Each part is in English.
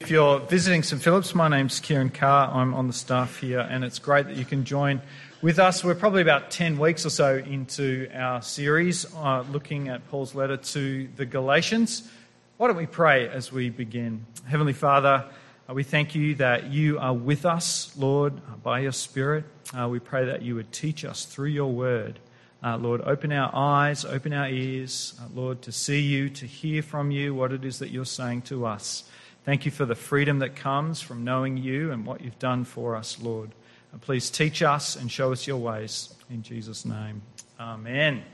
If you're visiting St Philip's, my name's Kieran Carr. I'm on the staff here, and it's great that you can join with us. We're probably about 10 weeks or so into our series uh, looking at Paul's letter to the Galatians. Why don't we pray as we begin? Heavenly Father, uh, we thank you that you are with us, Lord, uh, by your Spirit. Uh, we pray that you would teach us through your word. Uh, Lord, open our eyes, open our ears, uh, Lord, to see you, to hear from you what it is that you're saying to us. Thank you for the freedom that comes from knowing you and what you've done for us, Lord. And please teach us and show us your ways. In Jesus' name, amen.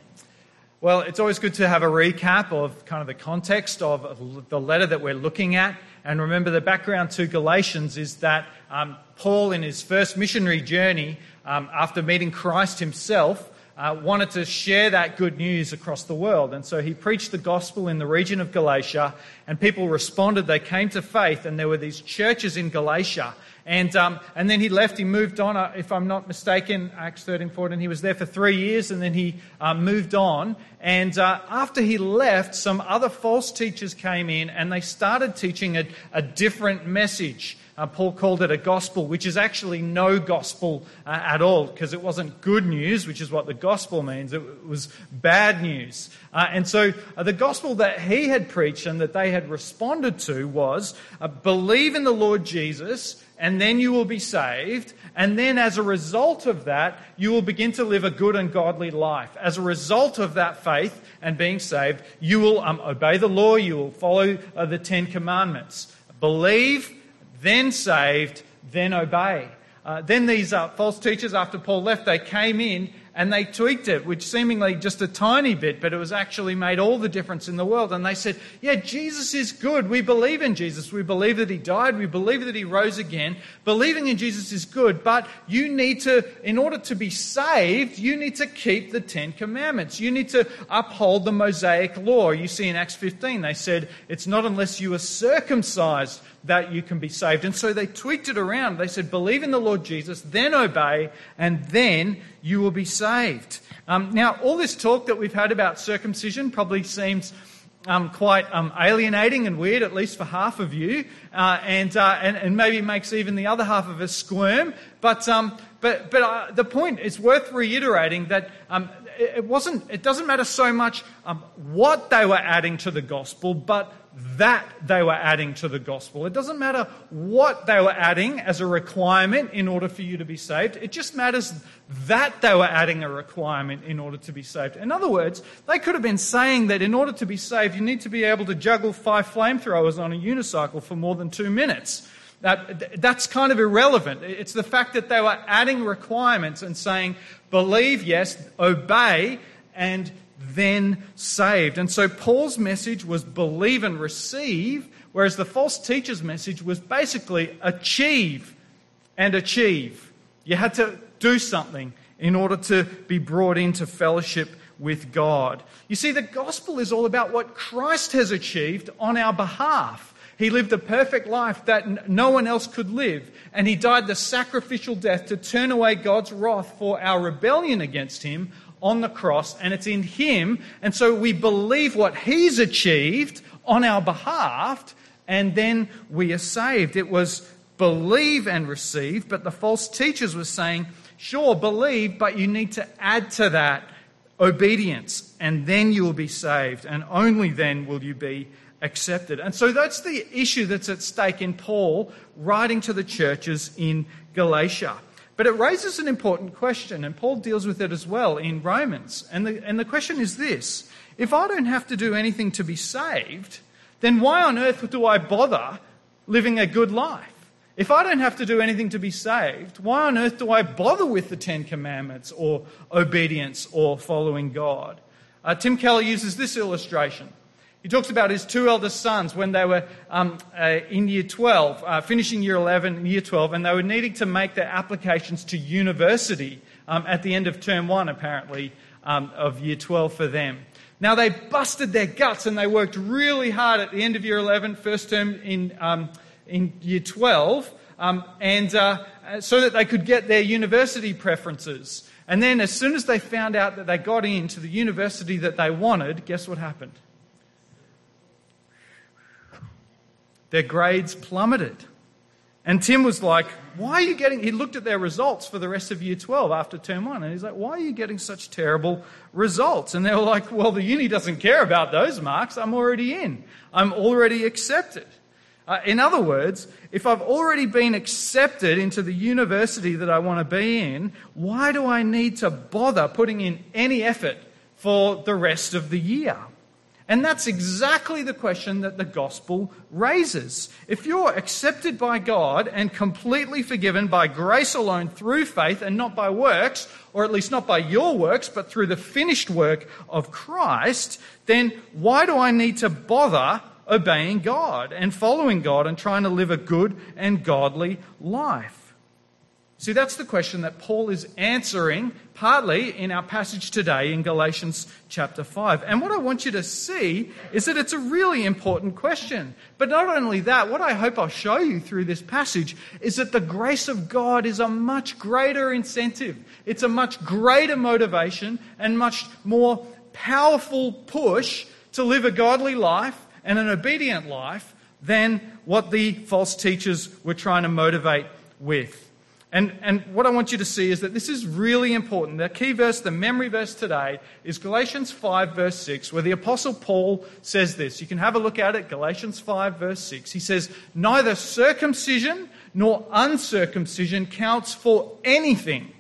Well, it's always good to have a recap of kind of the context of the letter that we're looking at. And remember, the background to Galatians is that um, Paul, in his first missionary journey, um, after meeting Christ himself, uh, wanted to share that good news across the world. And so he preached the gospel in the region of Galatia, and people responded. They came to faith, and there were these churches in Galatia. And, um, and then he left, he moved on, uh, if I'm not mistaken, Acts 13, 14, he was there for three years, and then he uh, moved on. And uh, after he left, some other false teachers came in, and they started teaching a, a different message. Uh, Paul called it a gospel, which is actually no gospel uh, at all, because it wasn't good news, which is what the gospel means. It was bad news. Uh, and so uh, the gospel that he had preached and that they had responded to was uh, believe in the Lord Jesus, and then you will be saved. And then, as a result of that, you will begin to live a good and godly life. As a result of that faith and being saved, you will um, obey the law, you will follow uh, the Ten Commandments. Believe then saved, then obey. Uh, then these uh, false teachers, after Paul left, they came in and they tweaked it, which seemingly just a tiny bit, but it was actually made all the difference in the world. And they said, Yeah, Jesus is good. We believe in Jesus. We believe that he died. We believe that he rose again. Believing in Jesus is good, but you need to, in order to be saved, you need to keep the Ten Commandments. You need to uphold the Mosaic law. You see in Acts 15, they said, It's not unless you are circumcised that you can be saved. And so they tweaked it around. They said, believe in the Lord Jesus, then obey, and then you will be saved. Um, now, all this talk that we've had about circumcision probably seems um, quite um, alienating and weird, at least for half of you, uh, and, uh, and, and, maybe makes even the other half of us squirm. But, um, but, but uh, the point is worth reiterating that um, it, wasn't, it doesn't matter so much um, what they were adding to the gospel, but that they were adding to the gospel. It doesn't matter what they were adding as a requirement in order for you to be saved. It just matters that they were adding a requirement in order to be saved. In other words, they could have been saying that in order to be saved, you need to be able to juggle five flamethrowers on a unicycle for more than two minutes. That, that's kind of irrelevant. It's the fact that they were adding requirements and saying, believe, yes, obey, and then saved. And so Paul's message was believe and receive, whereas the false teacher's message was basically achieve and achieve. You had to do something in order to be brought into fellowship with God. You see, the gospel is all about what Christ has achieved on our behalf. He lived a perfect life that no one else could live, and he died the sacrificial death to turn away God's wrath for our rebellion against him on the cross, and it's in Him. And so we believe what He's achieved on our behalf, and then we are saved. It was believe and receive, but the false teachers were saying, sure, believe, but you need to add to that obedience, and then you will be saved, and only then will you be accepted. And so that's the issue that's at stake in Paul writing to the churches in Galatia. But it raises an important question, and Paul deals with it as well in Romans. And the, and the question is this if I don't have to do anything to be saved, then why on earth do I bother living a good life? If I don't have to do anything to be saved, why on earth do I bother with the Ten Commandments or obedience or following God? Uh, Tim Keller uses this illustration. He talks about his two eldest sons when they were um, uh, in year 12, uh, finishing year 11, year 12, and they were needing to make their applications to university um, at the end of term one, apparently, um, of year 12 for them. Now, they busted their guts and they worked really hard at the end of year 11, first term in, um, in year 12, um, and uh, so that they could get their university preferences. And then, as soon as they found out that they got into the university that they wanted, guess what happened? their grades plummeted. And Tim was like, Why are you getting. He looked at their results for the rest of year 12 after term one, and he's like, Why are you getting such terrible results? And they were like, Well, the uni doesn't care about those marks. I'm already in, I'm already accepted. Uh, in other words, if I've already been accepted into the university that I want to be in, why do I need to bother putting in any effort for the rest of the year? And that's exactly the question that the gospel raises. If you're accepted by God and completely forgiven by grace alone through faith and not by works, or at least not by your works, but through the finished work of Christ, then why do I need to bother obeying God and following God and trying to live a good and godly life? See, that's the question that Paul is answering partly in our passage today in Galatians chapter 5. And what I want you to see is that it's a really important question. But not only that, what I hope I'll show you through this passage is that the grace of God is a much greater incentive. It's a much greater motivation and much more powerful push to live a godly life and an obedient life than what the false teachers were trying to motivate with. And, and what I want you to see is that this is really important. The key verse, the memory verse today, is Galatians 5, verse 6, where the Apostle Paul says this. You can have a look at it, Galatians 5, verse 6. He says, Neither circumcision nor uncircumcision counts for anything.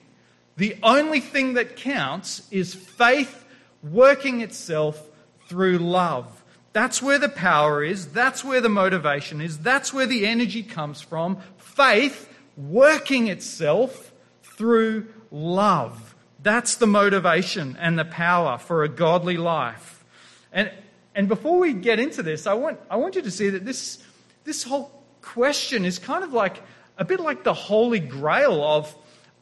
The only thing that counts is faith working itself through love. That's where the power is. That's where the motivation is. That's where the energy comes from. Faith working itself through love. That's the motivation and the power for a godly life. And, and before we get into this, I want, I want you to see that this, this whole question is kind of like a bit like the holy grail of,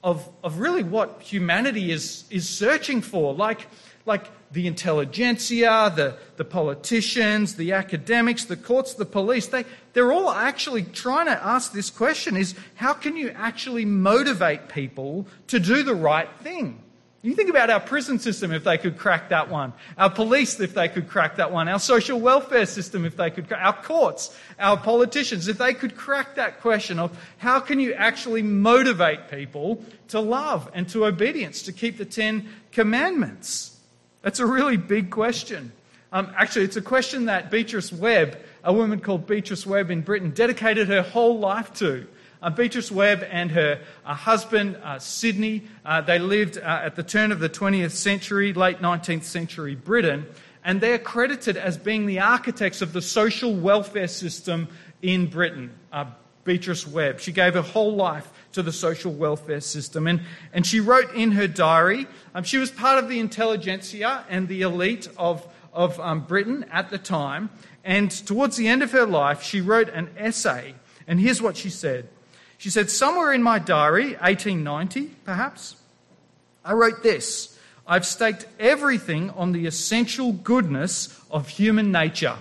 of, of really what humanity is, is searching for. Like, like the intelligentsia, the, the politicians, the academics, the courts, the police, they, they're all actually trying to ask this question is how can you actually motivate people to do the right thing? You think about our prison system if they could crack that one, our police if they could crack that one, our social welfare system if they could, our courts, our politicians if they could crack that question of how can you actually motivate people to love and to obedience, to keep the Ten Commandments. That's a really big question. Um, actually, it's a question that Beatrice Webb, a woman called Beatrice Webb in Britain, dedicated her whole life to. Uh, Beatrice Webb and her uh, husband, uh, Sidney, uh, they lived uh, at the turn of the 20th century, late 19th century Britain, and they're credited as being the architects of the social welfare system in Britain. Uh, Beatrice Webb. She gave her whole life to the social welfare system. And, and she wrote in her diary, um, she was part of the intelligentsia and the elite of, of um, Britain at the time. And towards the end of her life, she wrote an essay. And here's what she said She said, Somewhere in my diary, 1890 perhaps, I wrote this I've staked everything on the essential goodness of human nature.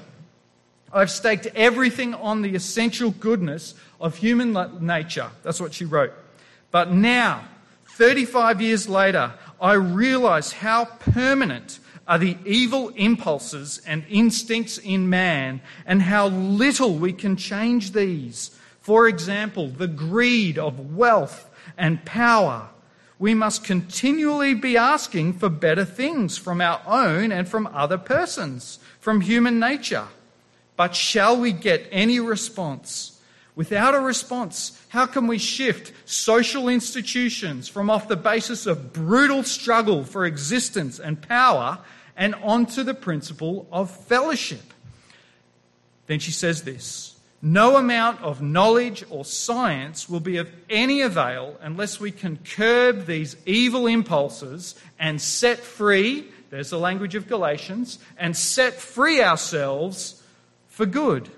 I've staked everything on the essential goodness of human nature. That's what she wrote. But now, 35 years later, I realize how permanent are the evil impulses and instincts in man and how little we can change these. For example, the greed of wealth and power. We must continually be asking for better things from our own and from other persons, from human nature. But shall we get any response? Without a response, how can we shift social institutions from off the basis of brutal struggle for existence and power and onto the principle of fellowship? Then she says this No amount of knowledge or science will be of any avail unless we can curb these evil impulses and set free, there's the language of Galatians, and set free ourselves for good.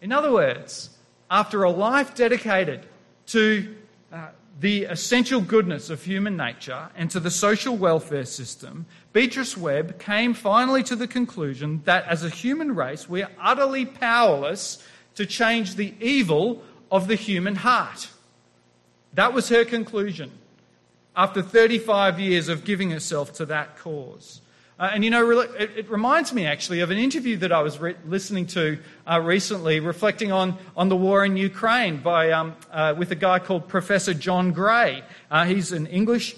In other words, after a life dedicated to uh, the essential goodness of human nature and to the social welfare system, Beatrice Webb came finally to the conclusion that as a human race, we are utterly powerless to change the evil of the human heart. That was her conclusion after 35 years of giving herself to that cause. Uh, and you know, it, it, reminds me actually of an interview that I was re- listening to uh, recently, reflecting on, on the war in Ukraine by, um, uh, with a guy called Professor John Gray. Uh, he's an English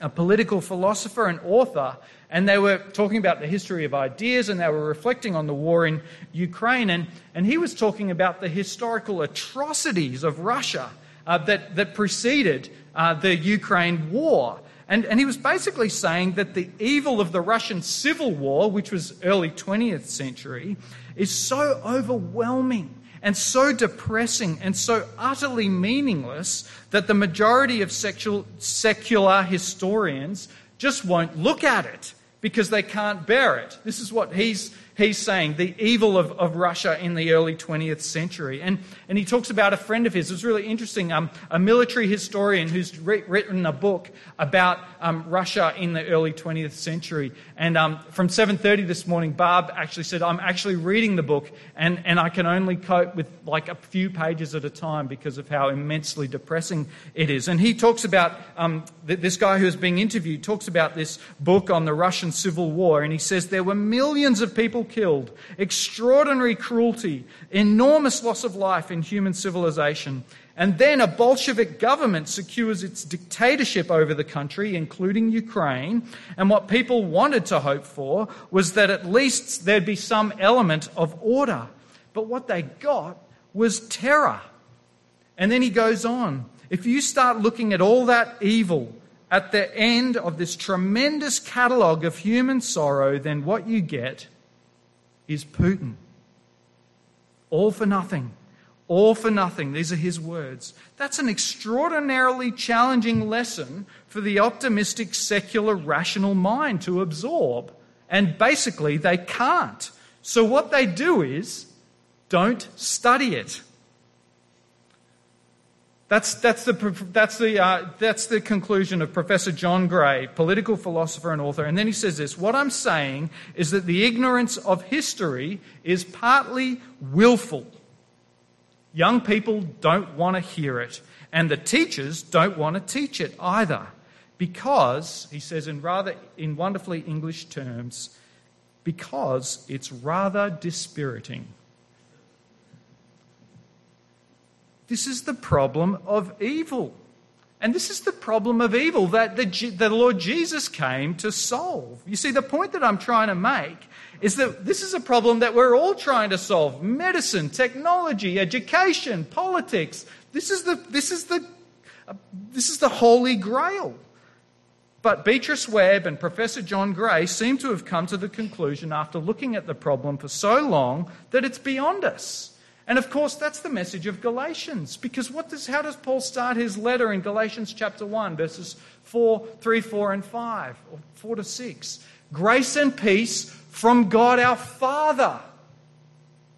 a political philosopher and author, and they were talking about the history of ideas and they were reflecting on the war in Ukraine. And, and he was talking about the historical atrocities of Russia uh, that, that preceded uh, the Ukraine war. And, and he was basically saying that the evil of the Russian Civil War, which was early 20th century, is so overwhelming and so depressing and so utterly meaningless that the majority of sexual, secular historians just won't look at it because they can't bear it. This is what he's he's saying, the evil of, of Russia in the early 20th century. And, and he talks about a friend of his. It was really interesting, um, a military historian who's re- written a book about um, Russia in the early 20th century. And um, from 7.30 this morning, Barb actually said, I'm actually reading the book and, and I can only cope with like a few pages at a time because of how immensely depressing it is. And he talks about, um, th- this guy who's being interviewed talks about this book on the Russian Civil War. And he says there were millions of people killed, extraordinary cruelty, enormous loss of life in human civilization. And then a Bolshevik government secures its dictatorship over the country, including Ukraine. And what people wanted to hope for was that at least there'd be some element of order. But what they got was terror. And then he goes on. If you start looking at all that evil at the end of this tremendous catalogue of human sorrow, then what you get is Putin. All for nothing. All for nothing. These are his words. That's an extraordinarily challenging lesson for the optimistic, secular, rational mind to absorb. And basically, they can't. So, what they do is don't study it. That's, that's, the, that's, the, uh, that's the conclusion of Professor John Gray, political philosopher and author. And then he says this What I'm saying is that the ignorance of history is partly willful. Young people don't want to hear it, and the teachers don't want to teach it either. Because, he says in rather in wonderfully English terms, because it's rather dispiriting. This is the problem of evil. And this is the problem of evil that the, the, Lord Jesus came to solve. You see, the point that I'm trying to make is that this is a problem that we're all trying to solve medicine, technology, education, politics. This is the, this is the, uh, this is the holy grail. But Beatrice Webb and Professor John Gray seem to have come to the conclusion after looking at the problem for so long that it's beyond us. And of course, that's the message of Galatians. Because what does, how does Paul start his letter in Galatians chapter 1, verses 4, 3, 4, and 5, or 4 to 6? Grace and peace from God our Father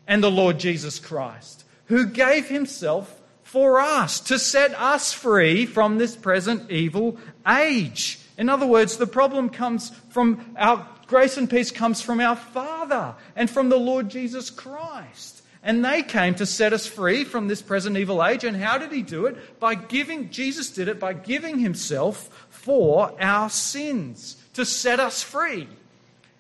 and the Lord Jesus Christ, who gave himself for us to set us free from this present evil age. In other words, the problem comes from our grace and peace comes from our Father and from the Lord Jesus Christ. And they came to set us free from this present evil age. And how did he do it? By giving, Jesus did it by giving himself for our sins to set us free.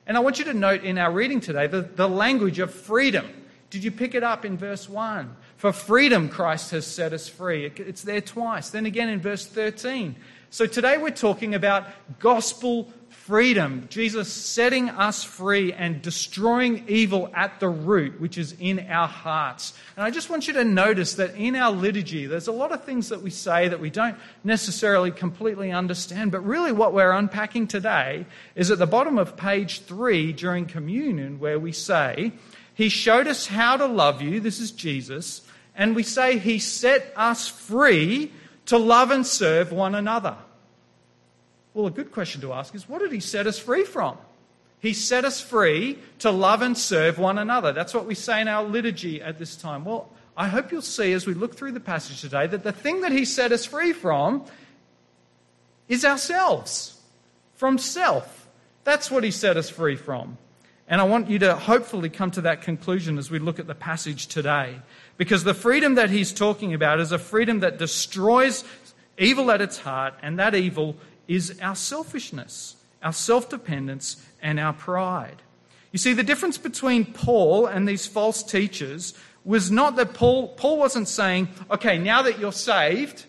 And I want you to note in our reading today the, the language of freedom. Did you pick it up in verse 1? For freedom, Christ has set us free. It's there twice. Then again in verse 13. So today we're talking about gospel freedom, Jesus setting us free and destroying evil at the root, which is in our hearts. And I just want you to notice that in our liturgy, there's a lot of things that we say that we don't necessarily completely understand. But really, what we're unpacking today is at the bottom of page three during communion, where we say, He showed us how to love you. This is Jesus. And we say, He set us free to love and serve one another. Well, a good question to ask is what did he set us free from? He set us free to love and serve one another. That's what we say in our liturgy at this time. Well, I hope you'll see as we look through the passage today that the thing that he set us free from is ourselves, from self. That's what he set us free from. And I want you to hopefully come to that conclusion as we look at the passage today. Because the freedom that he's talking about is a freedom that destroys evil at its heart, and that evil is our selfishness. our self dependence, and our pride. You see, the difference between Paul and these false teachers was not that Paul, Paul wasn't saying, okay, now that you're saved,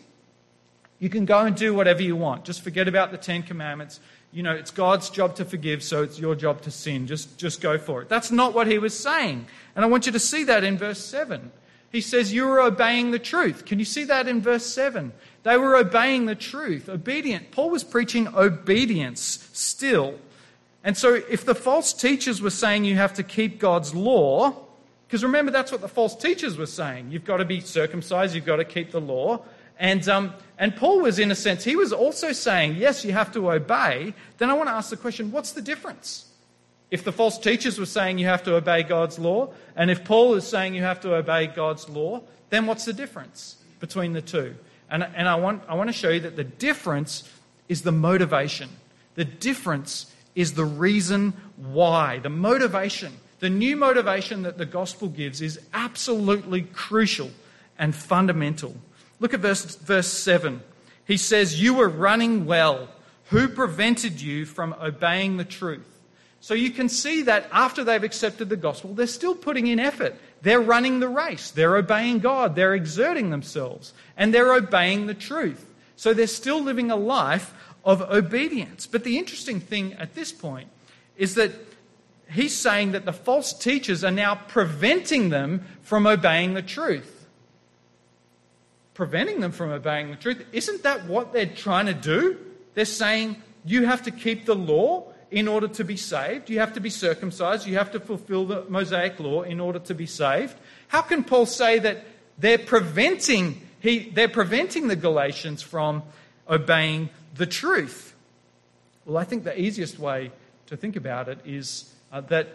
you can go and do whatever you want. Just forget about the Ten Commandments. You know, it's God's job to forgive, so it's your job to sin. Just, just go for it. That's not what he was saying. And I want you to see that in verse 7. He says, You are obeying the truth. Can you see that in verse 7? They were obeying the truth, obedient. Paul was preaching obedience still. And so, if the false teachers were saying you have to keep God's law, because remember, that's what the false teachers were saying. You've got to be circumcised, you've got to keep the law. And, um, and Paul was, in a sense, he was also saying, yes, you have to obey. Then I want to ask the question what's the difference? If the false teachers were saying you have to obey God's law, and if Paul is saying you have to obey God's law, then what's the difference between the two? And, and I, want, I want to show you that the difference is the motivation. The difference is the reason why. The motivation. The new motivation that the gospel gives is absolutely crucial and fundamental. Look at verse, verse 7. He says, You were running well. Who prevented you from obeying the truth? So you can see that after they've accepted the gospel, they're still putting in effort. They're running the race. They're obeying God. They're exerting themselves. And they're obeying the truth. So they're still living a life of obedience. But the interesting thing at this point is that he's saying that the false teachers are now preventing them from obeying the truth. Preventing them from obeying the truth. Isn't that what they're trying to do? They're saying you have to keep the law in order to be saved. You have to be circumcised. You have to fulfill the Mosaic law in order to be saved. How can Paul say that they're preventing, he, they're preventing the Galatians from obeying the truth? Well, I think the easiest way to think about it is uh, that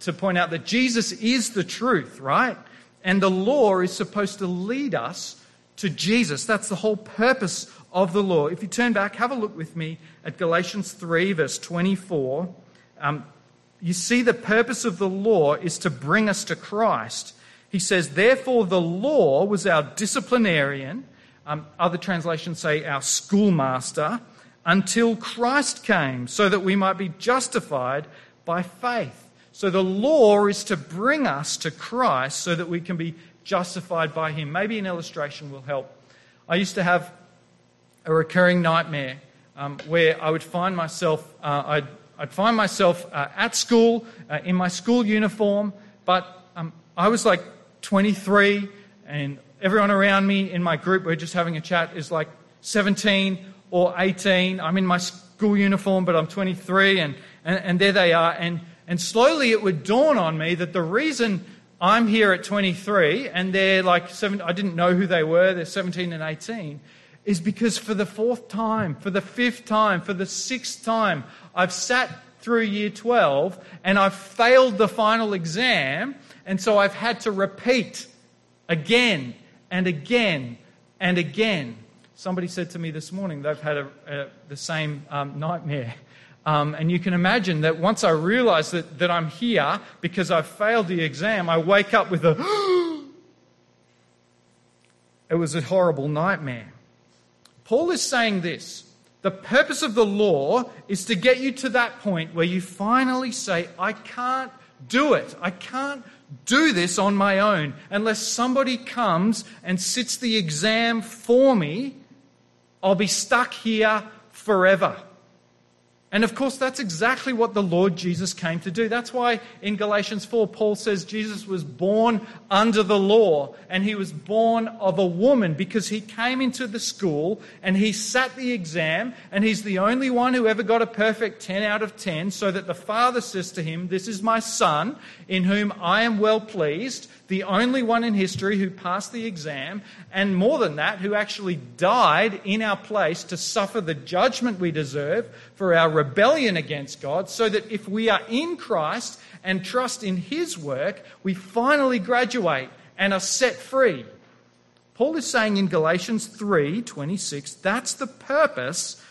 to point out that Jesus is the truth, right? And the law is supposed to lead us to Jesus. That's the whole purpose of the law. If you turn back, have a look with me at Galatians 3, verse 24. Um, you see, the purpose of the law is to bring us to Christ. He says, Therefore, the law was our disciplinarian. Um, other translations say our schoolmaster until Christ came, so that we might be justified by faith. So the law is to bring us to Christ so that we can be justified by Him. Maybe an illustration will help. I used to have a recurring nightmare um, where I would find myself, uh, I'd, I'd, find myself uh, at school uh, in my school uniform, but um, I was like 23, and everyone around me in my group, we're just having a chat, is like 17 or 18. I'm in my school uniform, but I'm 23, and, and, and there they are. And, and slowly it would dawn on me that the reason I'm here at 23 and they're like, seven, I didn't know who they were, they're 17 and 18, is because for the fourth time, for the fifth time, for the sixth time, I've sat through year 12 and I've failed the final exam, and so I've had to repeat again and again and again. Somebody said to me this morning they've had a, a, the same um, nightmare. Um, and you can imagine that once I realize that, that I'm here because I've failed the exam, I wake up with a. it was a horrible nightmare. Paul is saying this the purpose of the law is to get you to that point where you finally say, I can't do it. I can't do this on my own unless somebody comes and sits the exam for me. I'll be stuck here forever. And of course, that's exactly what the Lord Jesus came to do. That's why in Galatians 4, Paul says Jesus was born under the law and he was born of a woman because he came into the school and he sat the exam and he's the only one who ever got a perfect 10 out of 10 so that the father says to him, This is my son in whom I am well pleased the only one in history who passed the exam, and more than that, who actually died in our place to suffer the judgment we deserve for our rebellion against God, so that if we are in Christ and trust in his work, we finally graduate and are set free. Paul is saying in Galatians 3 26, that's the purpose,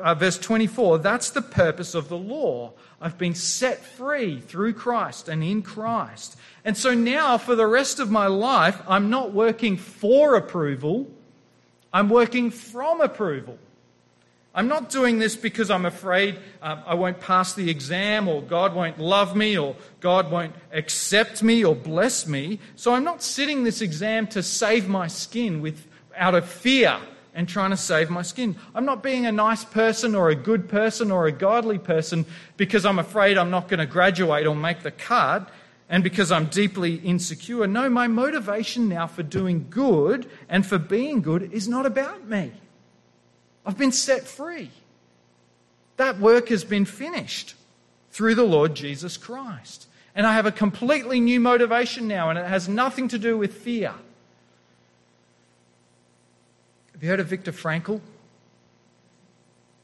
uh, verse 24, that's the purpose of the law. I've been set free through Christ and in Christ. And so now, for the rest of my life, I'm not working for approval, I'm working from approval. I'm not doing this because I'm afraid um, I won't pass the exam or God won't love me or God won't accept me or bless me. So I'm not sitting this exam to save my skin with, out of fear and trying to save my skin. I'm not being a nice person or a good person or a godly person because I'm afraid I'm not going to graduate or make the cut and because I'm deeply insecure. No, my motivation now for doing good and for being good is not about me. I've been set free. That work has been finished through the Lord Jesus Christ. And I have a completely new motivation now, and it has nothing to do with fear. Have you heard of Viktor Frankl?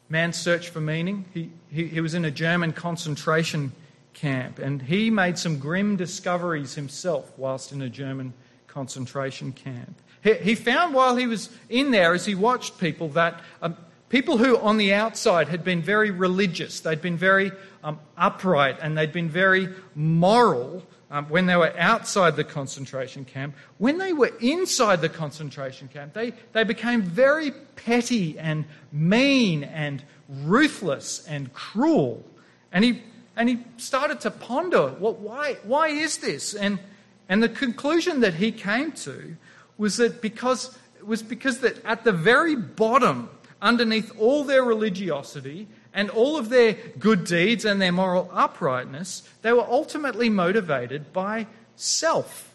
Man's Search for Meaning. He, he, he was in a German concentration camp. And he made some grim discoveries himself whilst in a German concentration camp. He, found while he was in there, as he watched people, that um, people who on the outside had been very religious, they'd been very um, upright, and they'd been very moral. Um, when they were outside the concentration camp, when they were inside the concentration camp, they, they became very petty and mean and ruthless and cruel. And he, and he started to ponder, well, why, why is this? And, and the conclusion that he came to was that because, was because that at the very bottom, underneath all their religiosity and all of their good deeds and their moral uprightness, they were ultimately motivated by self,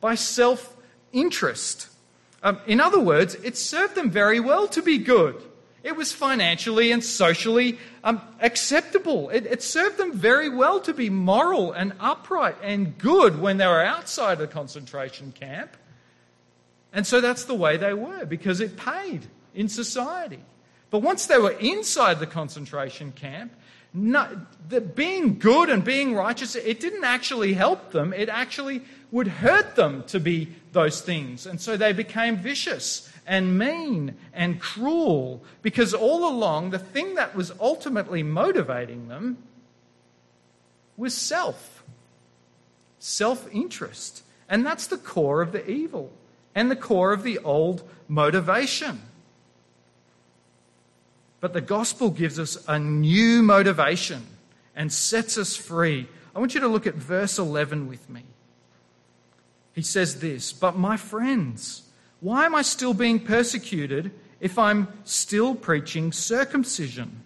by self interest. Um, in other words, it served them very well to be good. It was financially and socially um, acceptable. It, it, served them very well to be moral and upright and good when they were outside the concentration camp. And so that's the way they were because it paid in society. But once they were inside the concentration camp, no, the, being good and being righteous, it didn't actually help them. It actually would hurt them to be those things. And so they became vicious and mean and cruel because all along the thing that was ultimately motivating them was self, self interest. And that's the core of the evil and the core of the old motivation. But the gospel gives us a new motivation and sets us free. I want you to look at verse 11 with me. He says this, But my friends, why am I still being persecuted if I'm still preaching circumcision?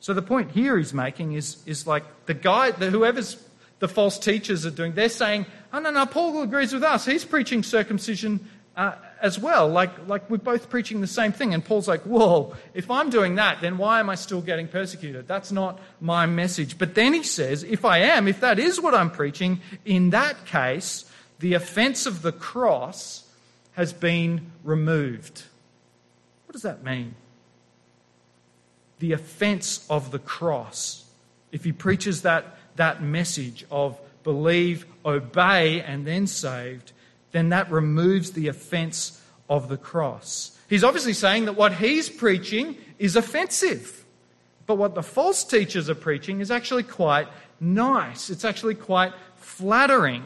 So the point here he's making is, is like the guy, the, whoever's the false teachers are doing, they're saying, oh, no, no, Paul agrees with us. He's preaching circumcision uh, as well. Like, like we're both preaching the same thing. And Paul's like, whoa, if I'm doing that, then why am I still getting persecuted? That's not my message. But then he says, if I am, if that is what I'm preaching, in that case, the offense of the cross has been removed. What does that mean? The offense of the cross. If he preaches that, that message of believe, obey, and then saved, then that removes the offense of the cross. He's obviously saying that what he's preaching is offensive. But what the false teachers are preaching is actually quite nice. It's actually quite flattering.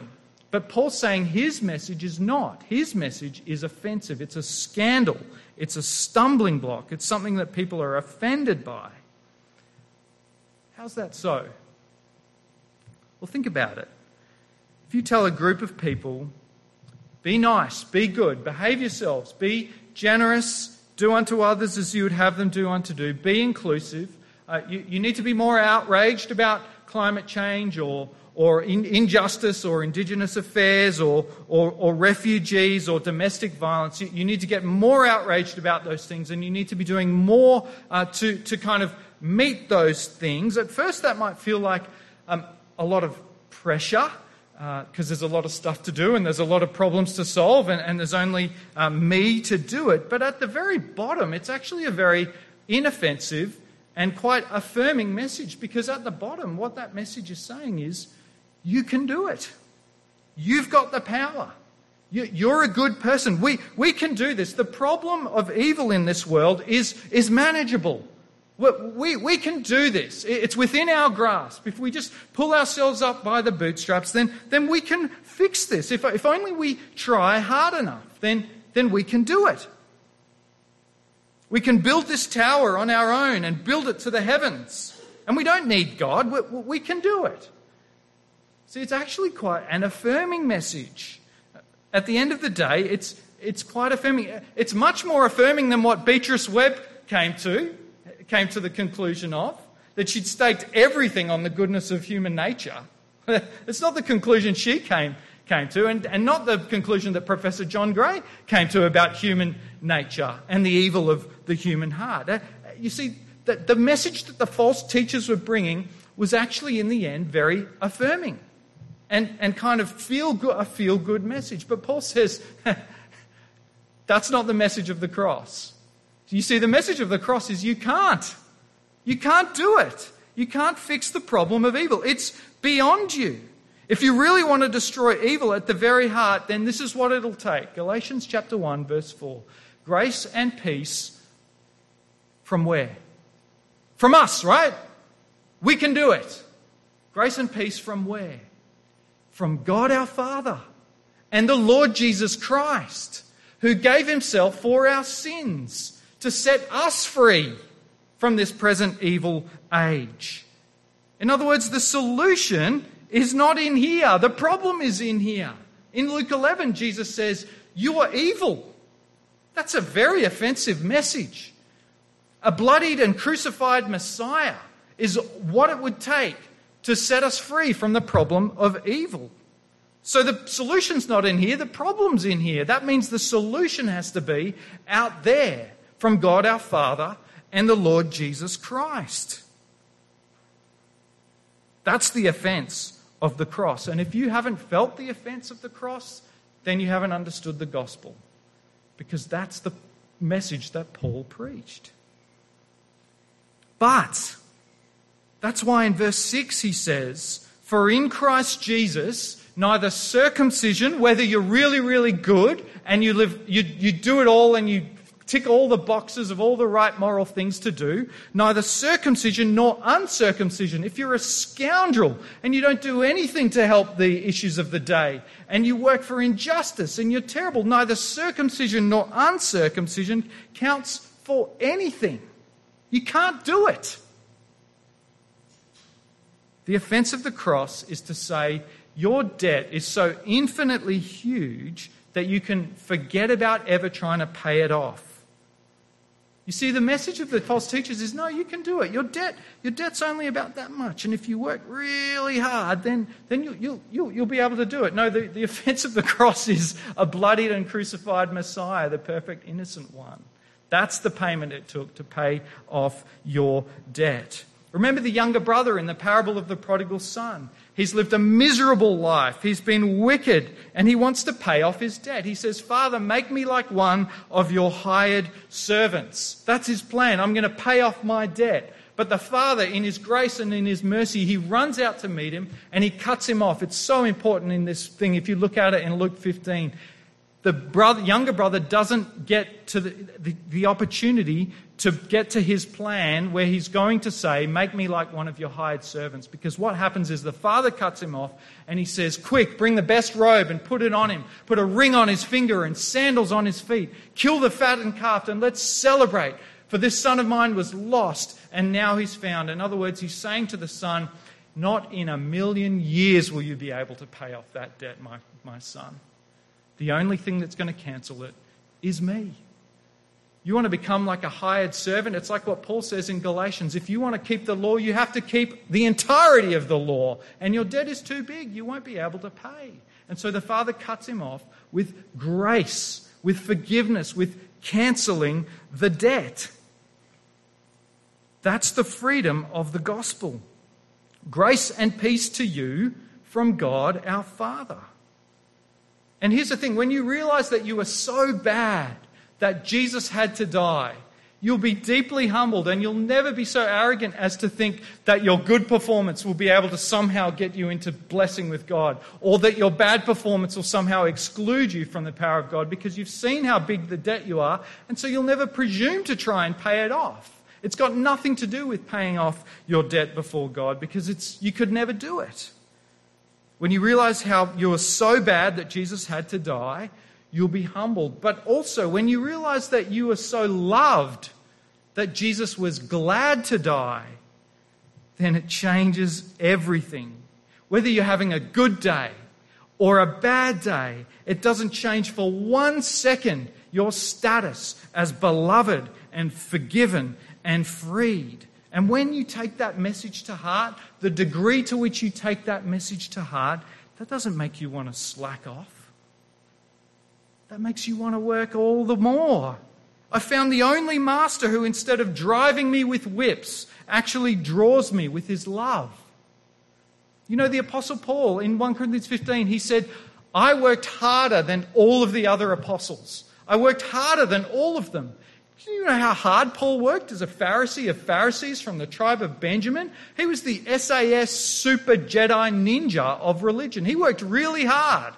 But Paul's saying his message is not. His message is offensive. It's a scandal. It's a stumbling block. It's something that people are offended by. How's that so? Well, think about it. If you tell a group of people, be nice, be good, behave yourselves, be generous, do unto others as you would have them do unto do, be inclusive, uh, you, you need to be more outraged about climate change or, or in, injustice or indigenous affairs or, or, or, refugees or domestic violence. You, you, need to get more outraged about those things and you need to be doing more uh, to, to kind of meet those things. At first, that might feel like um, a lot of pressure because uh, there's a lot of stuff to do and there's a lot of problems to solve and, and there's only uh, me to do it. But at the very bottom, it's actually a very inoffensive and quite affirming message because at the bottom, what that message is saying is, you can do it. You've got the power. You're a good person. We, we can do this. The problem of evil in this world is, is manageable. We, we can do this. It's within our grasp. If we just pull ourselves up by the bootstraps, then, then we can fix this. If, if only we try hard enough, then, then we can do it. We can build this tower on our own and build it to the heavens. And we don't need God, we, we can do it. See, it's actually quite an affirming message. At the end of the day, it's, it's quite affirming. It's much more affirming than what Beatrice Webb came to, came to the conclusion of, that she'd staked everything on the goodness of human nature. it's not the conclusion she came, came to, and, and not the conclusion that Professor John Gray came to about human nature and the evil of the human heart. Uh, you see, the, the message that the false teachers were bringing was actually, in the end, very affirming and, and kind of feel good, a feel good message. But Paul says that's not the message of the cross. You see, the message of the cross is you can't. You can't do it. You can't fix the problem of evil. It's beyond you. If you really want to destroy evil at the very heart, then this is what it'll take. Galatians chapter 1, verse 4. Grace and peace from where? From us, right? We can do it. Grace and peace from where? From God our Father and the Lord Jesus Christ, who gave himself for our sins to set us free from this present evil age. In other words, the solution is not in here. The problem is in here. In Luke 11, Jesus says, You are evil. That's a very offensive message. A bloodied and crucified Messiah is what it would take to set us free from the problem of evil. So the solution's not in here, the problem's in here. That means the solution has to be out there from God our Father and the Lord Jesus Christ. That's the offense of the cross. And if you haven't felt the offense of the cross, then you haven't understood the gospel. Because that's the message that Paul preached. But that's why in verse 6 he says, For in Christ Jesus, neither circumcision, whether you're really, really good and you live, you, you do it all and you tick all the boxes of all the right moral things to do, neither circumcision nor uncircumcision. If you're a scoundrel and you don't do anything to help the issues of the day, and you work for injustice and you're terrible, neither circumcision nor uncircumcision counts for anything. You can't do it. The offense of the cross is to say, your debt is so infinitely huge that you can forget about ever trying to pay it off. You see, the message of the false teachers is no, you can do it. Your debt, your debt's only about that much. And if you work really hard, then, then you, you'll, you'll, you'll be able to do it. No, the, the offense of the cross is a bloodied and crucified Messiah, the perfect innocent one. That's the payment it took to pay off your debt. Remember the younger brother in the parable of the prodigal son. He's lived a miserable life. He's been wicked and he wants to pay off his debt. He says, Father, make me like one of your hired servants. That's his plan. I'm going to pay off my debt. But the father, in his grace and in his mercy, he runs out to meet him and he cuts him off. It's so important in this thing. If you look at it in Luke 15, the brother, younger brother doesn't get to the, the, the, opportunity to get to his plan where he's going to say, Make me like one of your hired servants. Because what happens is the father cuts him off and he says, Quick, bring the best robe and put it on him. Put a ring on his finger and sandals on his feet. Kill the fattened calf and let's celebrate. For this son of mine was lost and now he's found. In other words, he's saying to the son, Not in a million years will you be able to pay off that debt, my, my son. The only thing that's going to cancel it is me. You want to become like a hired servant? It's like what Paul says in Galatians. If you want to keep the law, you have to keep the entirety of the law. And your debt is too big. You won't be able to pay. And so the Father cuts him off with grace, with forgiveness, with cancelling the debt. That's the freedom of the gospel. Grace and peace to you from God our Father. And here's the thing when you realize that you are so bad that Jesus had to die, you'll be deeply humbled and you'll never be so arrogant as to think that your good performance will be able to somehow get you into blessing with God or that your bad performance will somehow exclude you from the power of God because you've seen how big the debt you are and so you'll never presume to try and pay it off. It's got nothing to do with paying off your debt before God because it's, you could never do it. When you realize how you are so bad that Jesus had to die, you'll be humbled. But also, when you realize that you are so loved that Jesus was glad to die, then it changes everything. Whether you're having a good day or a bad day, it doesn't change for one second your status as beloved and forgiven and freed. And when you take that message to heart, the degree to which you take that message to heart, that doesn't make you want to slack off. That makes you want to work all the more. I found the only master who, instead of driving me with whips, actually draws me with his love. You know, the Apostle Paul in 1 Corinthians 15, he said, I worked harder than all of the other apostles. I worked harder than all of them. Do you know how hard Paul worked as a Pharisee of Pharisees from the tribe of Benjamin? He was the SAS super Jedi ninja of religion. He worked really hard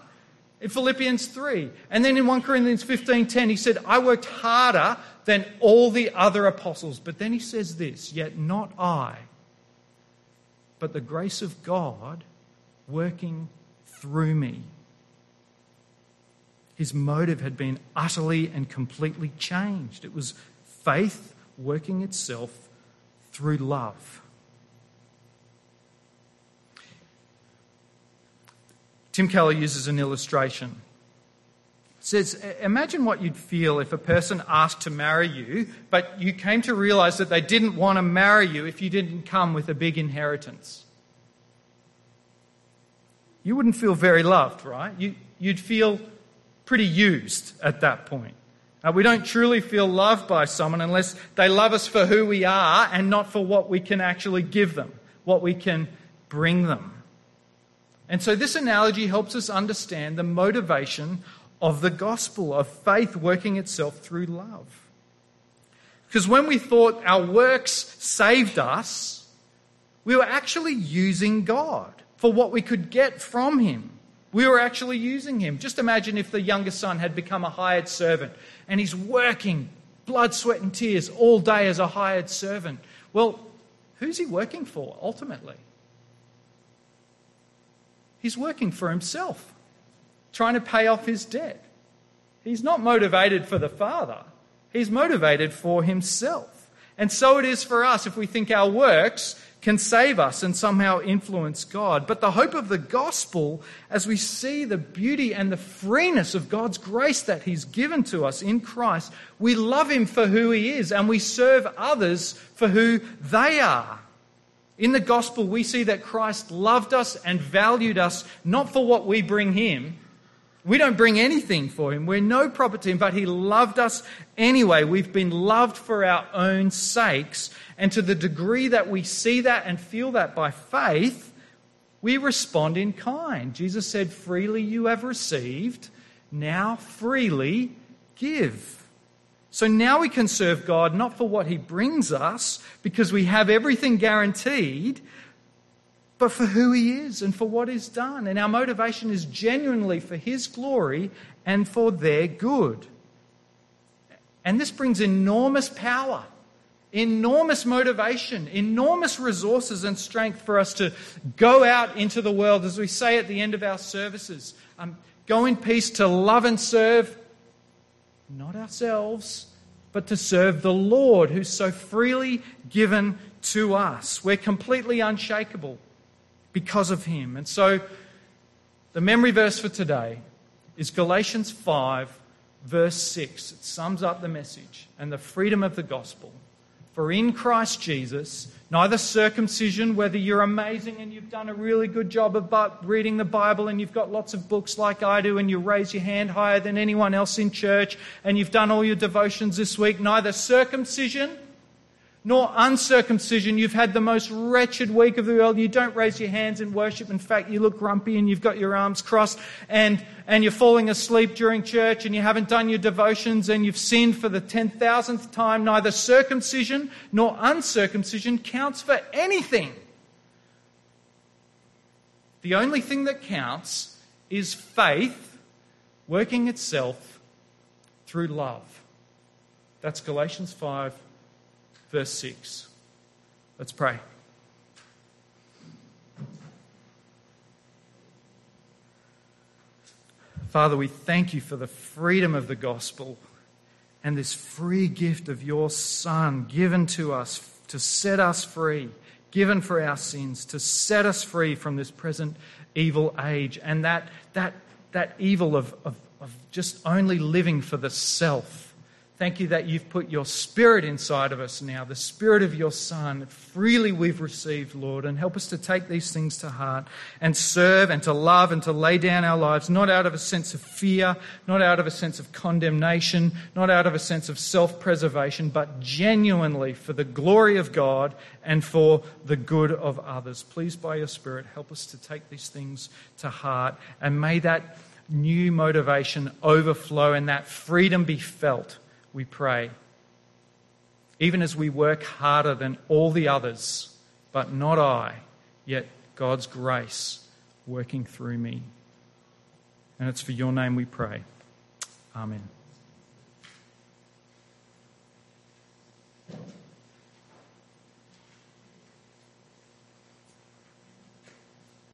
in Philippians 3. And then in 1 Corinthians 15:10 he said, "I worked harder than all the other apostles." But then he says this, "Yet not I, but the grace of God working through me." His motive had been utterly and completely changed. It was faith working itself through love. Tim Keller uses an illustration. It says, Imagine what you'd feel if a person asked to marry you, but you came to realize that they didn't want to marry you if you didn't come with a big inheritance. You wouldn't feel very loved, right? You, would feel pretty used at that point. We don't truly feel loved by someone unless they love us for who we are and not for what we can actually give them, what we can bring them. And so, this analogy helps us understand the motivation of the gospel, of faith working itself through love. Because when we thought our works saved us, we were actually using God for what we could get from Him. We were actually using him. Just imagine if the younger son had become a hired servant and he's working blood, sweat, and tears all day as a hired servant. Well, who's he working for ultimately? He's working for himself, trying to pay off his debt. He's not motivated for the Father, he's motivated for himself. And so it is for us if we think our works can save us and somehow influence God. But the hope of the gospel, as we see the beauty and the freeness of God's grace that He's given to us in Christ, we love Him for who He is and we serve others for who they are. In the gospel, we see that Christ loved us and valued us not for what we bring Him, we don't bring anything for him. We're no property to him, but he loved us anyway. We've been loved for our own sakes. And to the degree that we see that and feel that by faith, we respond in kind. Jesus said, Freely you have received, now freely give. So now we can serve God not for what he brings us, because we have everything guaranteed, but for who he is and for what he's done. And our motivation is genuinely for his glory and for their good. And this brings enormous power, enormous motivation, enormous resources and strength for us to go out into the world, as we say at the end of our services. Um, go in peace to love and serve, not ourselves, but to serve the Lord who's so freely given to us. We're completely unshakable because of him. And so the memory verse for today is Galatians 5, verse 6. It sums up the message and the freedom of the gospel. For in Christ Jesus, neither circumcision, whether you're amazing and you've done a really good job of reading the Bible and you've got lots of books like I do and you raise your hand higher than anyone else in church and you've done all your devotions this week, neither circumcision, nor uncircumcision. You've had the most wretched week of the world. You don't raise your hands in worship. In fact, you look grumpy and you've got your arms crossed and, and you're falling asleep during church and you haven't done your devotions and you've sinned for the 10,000th time. Neither circumcision nor uncircumcision counts for anything. The only thing that counts is faith working itself through love. That's Galatians 5 verse 6. Let's pray. Father, we thank you for the freedom of the gospel and this free gift of your Son given to us to set us free, given for our sins, to set us free from this present evil age and that, that, that evil of, of, of just only living for the self Thank you that you've put your spirit inside of us now, the spirit of your Son. Freely we've received, Lord, and help us to take these things to heart and serve and to love and to lay down our lives, not out of a sense of fear, not out of a sense of condemnation, not out of a sense of self preservation, but genuinely for the glory of God and for the good of others. Please, by your Spirit, help us to take these things to heart and may that new motivation overflow and that freedom be felt we pray. Even as we work harder than all the others, but not I, yet God's grace working through me. And it's for your name we pray. Amen.